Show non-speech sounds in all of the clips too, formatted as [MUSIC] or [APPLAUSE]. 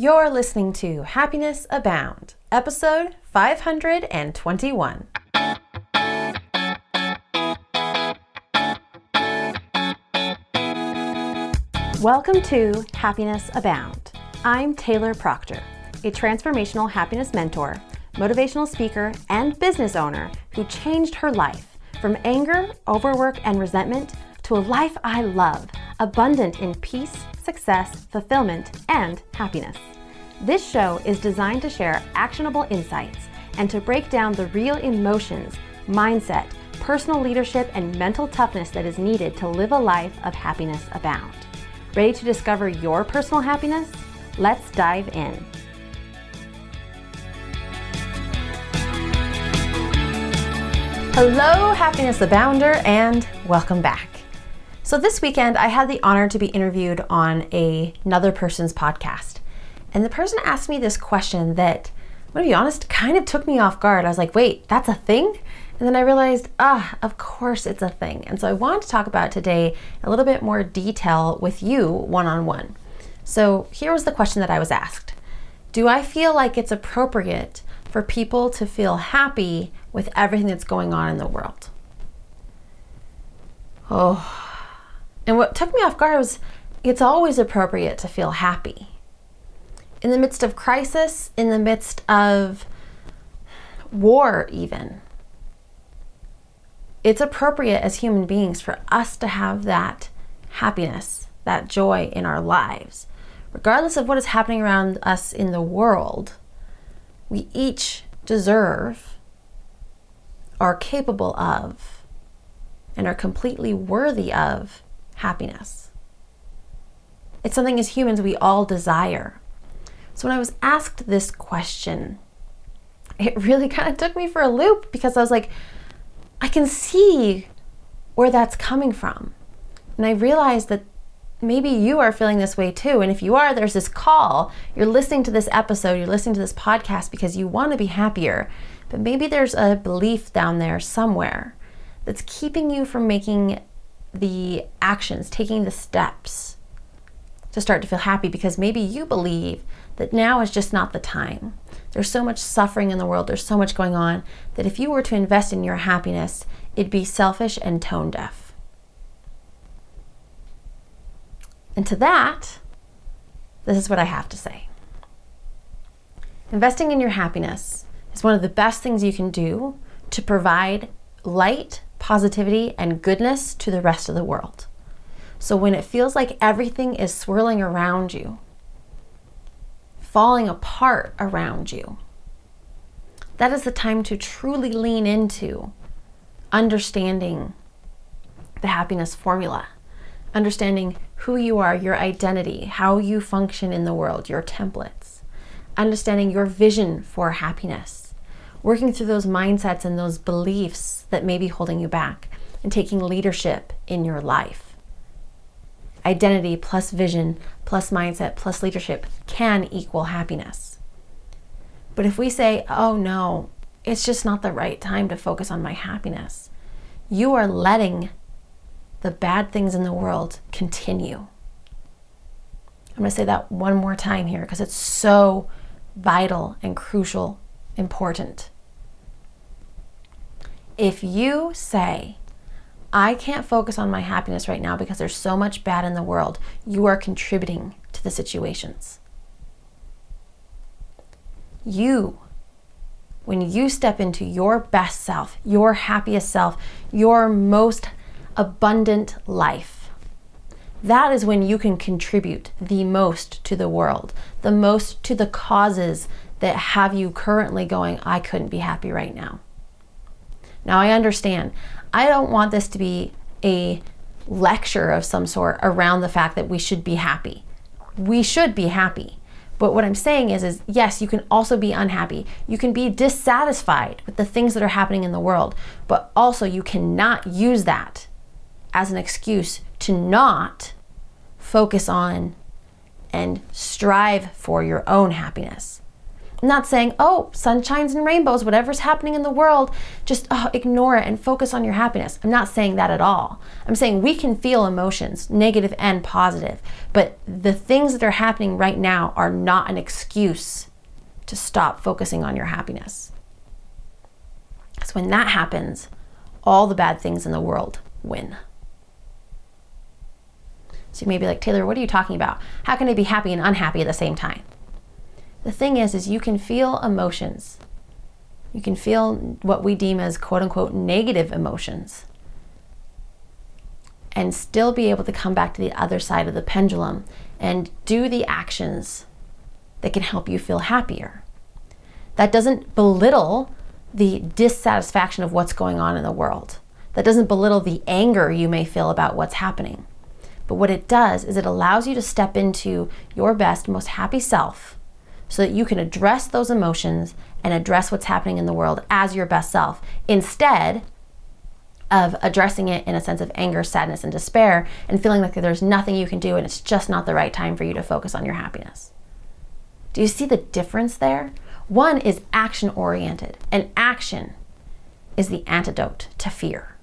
You're listening to Happiness Abound, episode 521. Welcome to Happiness Abound. I'm Taylor Proctor, a transformational happiness mentor, motivational speaker, and business owner who changed her life from anger, overwork, and resentment to a life I love, abundant in peace, success, fulfillment, and happiness. This show is designed to share actionable insights and to break down the real emotions, mindset, personal leadership, and mental toughness that is needed to live a life of happiness abound. Ready to discover your personal happiness? Let's dive in. Hello, Happiness Abounder, and welcome back. So, this weekend I had the honor to be interviewed on a, another person's podcast. And the person asked me this question that, I'm gonna be honest, kind of took me off guard. I was like, wait, that's a thing? And then I realized, ah, of course it's a thing. And so I want to talk about today a little bit more detail with you one on one. So here was the question that I was asked Do I feel like it's appropriate for people to feel happy with everything that's going on in the world? Oh. And what took me off guard was it's always appropriate to feel happy. In the midst of crisis, in the midst of war, even it's appropriate as human beings for us to have that happiness, that joy in our lives. Regardless of what is happening around us in the world, we each deserve, are capable of, and are completely worthy of happiness. It's something as humans we all desire. So when I was asked this question, it really [LAUGHS] kind of took me for a loop because I was like, I can see where that's coming from. And I realized that maybe you are feeling this way too. And if you are, there's this call. You're listening to this episode, you're listening to this podcast because you want to be happier. But maybe there's a belief down there somewhere that's keeping you from making the actions, taking the steps to start to feel happy because maybe you believe that now is just not the time. There's so much suffering in the world, there's so much going on, that if you were to invest in your happiness, it'd be selfish and tone deaf. And to that, this is what I have to say. Investing in your happiness is one of the best things you can do to provide light, positivity, and goodness to the rest of the world. So when it feels like everything is swirling around you, falling apart around you. That is the time to truly lean into understanding the happiness formula, understanding who you are, your identity, how you function in the world, your templates, understanding your vision for happiness, working through those mindsets and those beliefs that may be holding you back, and taking leadership in your life identity plus vision plus mindset plus leadership can equal happiness. But if we say, oh no, it's just not the right time to focus on my happiness, you are letting the bad things in the world continue. I'm going to say that one more time here because it's so vital and crucial, important. If you say, I can't focus on my happiness right now because there's so much bad in the world. You are contributing to the situations. You, when you step into your best self, your happiest self, your most abundant life, that is when you can contribute the most to the world, the most to the causes that have you currently going, I couldn't be happy right now. Now, I understand. I don't want this to be a lecture of some sort around the fact that we should be happy. We should be happy. But what I'm saying is is yes, you can also be unhappy. You can be dissatisfied with the things that are happening in the world, but also you cannot use that as an excuse to not focus on and strive for your own happiness. Not saying, oh, sunshines and rainbows, whatever's happening in the world, just oh, ignore it and focus on your happiness. I'm not saying that at all. I'm saying we can feel emotions, negative and positive, but the things that are happening right now are not an excuse to stop focusing on your happiness. Because when that happens, all the bad things in the world win. So you may be like, Taylor, what are you talking about? How can I be happy and unhappy at the same time? The thing is, is you can feel emotions. You can feel what we deem as quote unquote negative emotions and still be able to come back to the other side of the pendulum and do the actions that can help you feel happier. That doesn't belittle the dissatisfaction of what's going on in the world. That doesn't belittle the anger you may feel about what's happening. But what it does is it allows you to step into your best, most happy self so that you can address those emotions and address what's happening in the world as your best self instead of addressing it in a sense of anger, sadness, and despair and feeling like there's nothing you can do and it's just not the right time for you to focus on your happiness. Do you see the difference there? One is action oriented, and action is the antidote to fear.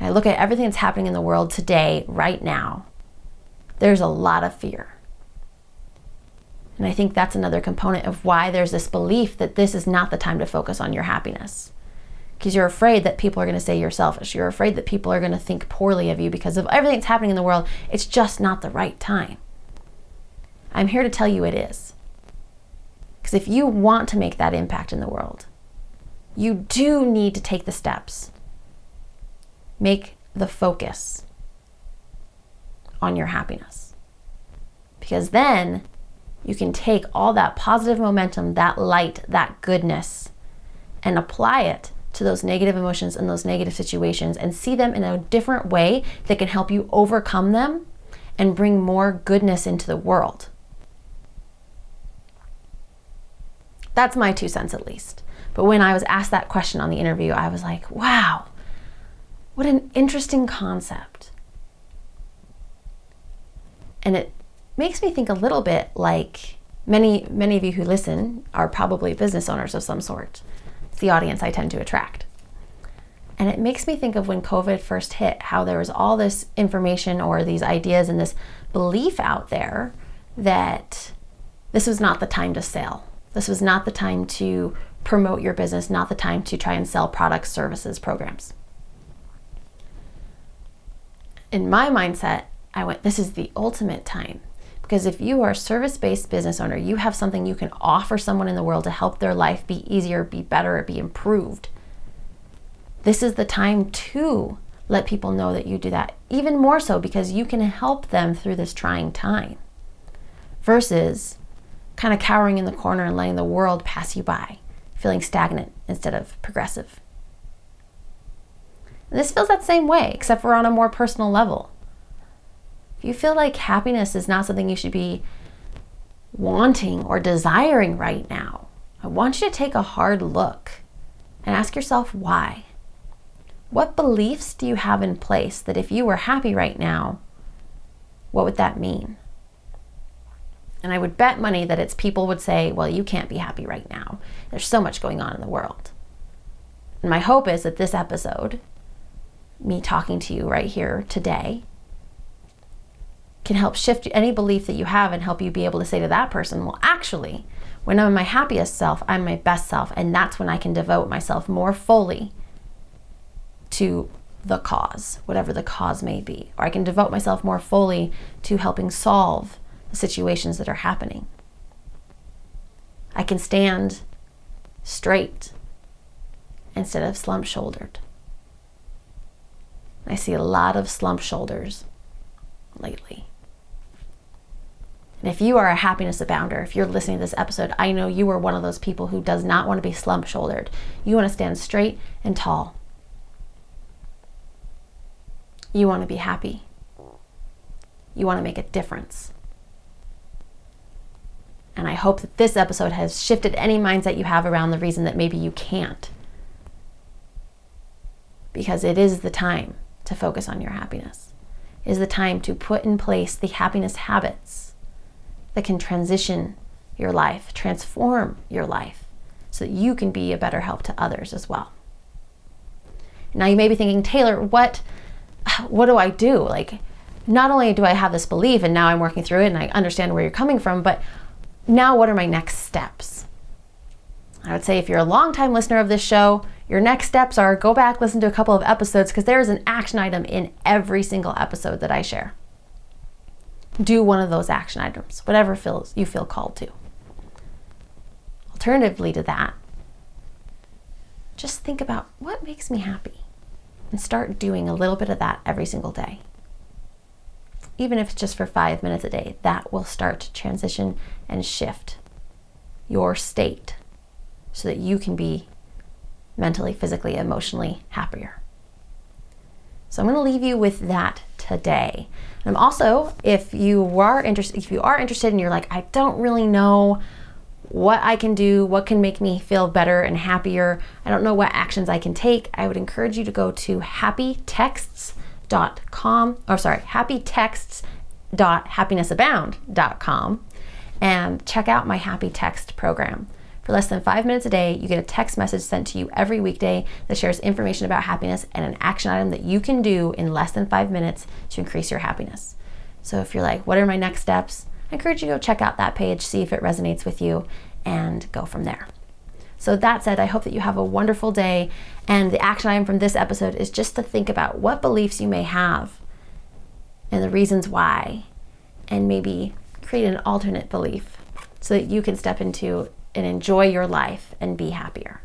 I look at everything that's happening in the world today, right now, there's a lot of fear. And I think that's another component of why there's this belief that this is not the time to focus on your happiness. Because you're afraid that people are going to say you're selfish. You're afraid that people are going to think poorly of you because of everything that's happening in the world. It's just not the right time. I'm here to tell you it is. Because if you want to make that impact in the world, you do need to take the steps. Make the focus on your happiness. Because then you can take all that positive momentum, that light, that goodness, and apply it to those negative emotions and those negative situations and see them in a different way that can help you overcome them and bring more goodness into the world. That's my two cents at least. But when I was asked that question on the interview, I was like, wow, what an interesting concept. And it makes me think a little bit like many many of you who listen are probably business owners of some sort. It's the audience I tend to attract. And it makes me think of when COVID first hit, how there was all this information or these ideas and this belief out there that this was not the time to sell. This was not the time to promote your business, not the time to try and sell products, services, programs. In my mindset, I went, this is the ultimate time because if you are a service based business owner, you have something you can offer someone in the world to help their life be easier, be better, be improved. This is the time to let people know that you do that, even more so because you can help them through this trying time versus kind of cowering in the corner and letting the world pass you by, feeling stagnant instead of progressive. And this feels that same way, except we're on a more personal level. If you feel like happiness is not something you should be wanting or desiring right now, I want you to take a hard look and ask yourself why. What beliefs do you have in place that if you were happy right now, what would that mean? And I would bet money that it's people would say, well, you can't be happy right now. There's so much going on in the world. And my hope is that this episode, me talking to you right here today, can help shift any belief that you have and help you be able to say to that person, well, actually, when I'm my happiest self, I'm my best self. And that's when I can devote myself more fully to the cause, whatever the cause may be. Or I can devote myself more fully to helping solve the situations that are happening. I can stand straight instead of slump shouldered. I see a lot of slump shoulders lately. And if you are a happiness abounder, if you're listening to this episode, I know you are one of those people who does not want to be slump shouldered. You want to stand straight and tall. You want to be happy. You want to make a difference. And I hope that this episode has shifted any mindset you have around the reason that maybe you can't. Because it is the time to focus on your happiness. It is the time to put in place the happiness habits that can transition your life, transform your life so that you can be a better help to others as well. Now you may be thinking, Taylor, what what do I do? Like not only do I have this belief and now I'm working through it and I understand where you're coming from, but now what are my next steps? I would say if you're a long-time listener of this show, your next steps are go back, listen to a couple of episodes because there is an action item in every single episode that I share. Do one of those action items, whatever feels you feel called to. Alternatively to that, just think about what makes me happy and start doing a little bit of that every single day. Even if it's just for five minutes a day, that will start to transition and shift your state so that you can be mentally, physically, emotionally happier. So I'm going to leave you with that today. And also, if you are interested, if you are interested and you're like, I don't really know what I can do, what can make me feel better and happier, I don't know what actions I can take, I would encourage you to go to happytexts.com, or sorry, happytexts.happinessabound.com and check out my Happy Text program. For less than five minutes a day, you get a text message sent to you every weekday that shares information about happiness and an action item that you can do in less than five minutes to increase your happiness. So if you're like, what are my next steps? I encourage you to go check out that page, see if it resonates with you, and go from there. So, that said, I hope that you have a wonderful day. And the action item from this episode is just to think about what beliefs you may have and the reasons why, and maybe create an alternate belief so that you can step into and enjoy your life and be happier.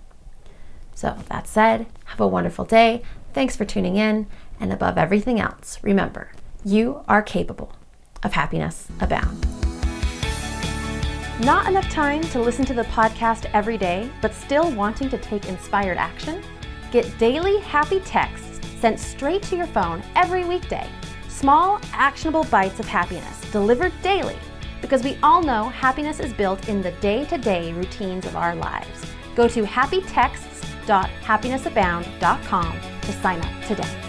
So, that said, have a wonderful day. Thanks for tuning in. And above everything else, remember, you are capable of happiness abound. Not enough time to listen to the podcast every day, but still wanting to take inspired action? Get daily happy texts sent straight to your phone every weekday. Small, actionable bites of happiness delivered daily because we all know happiness is built in the day to day routines of our lives. Go to happytexts.happinessabound.com to sign up today.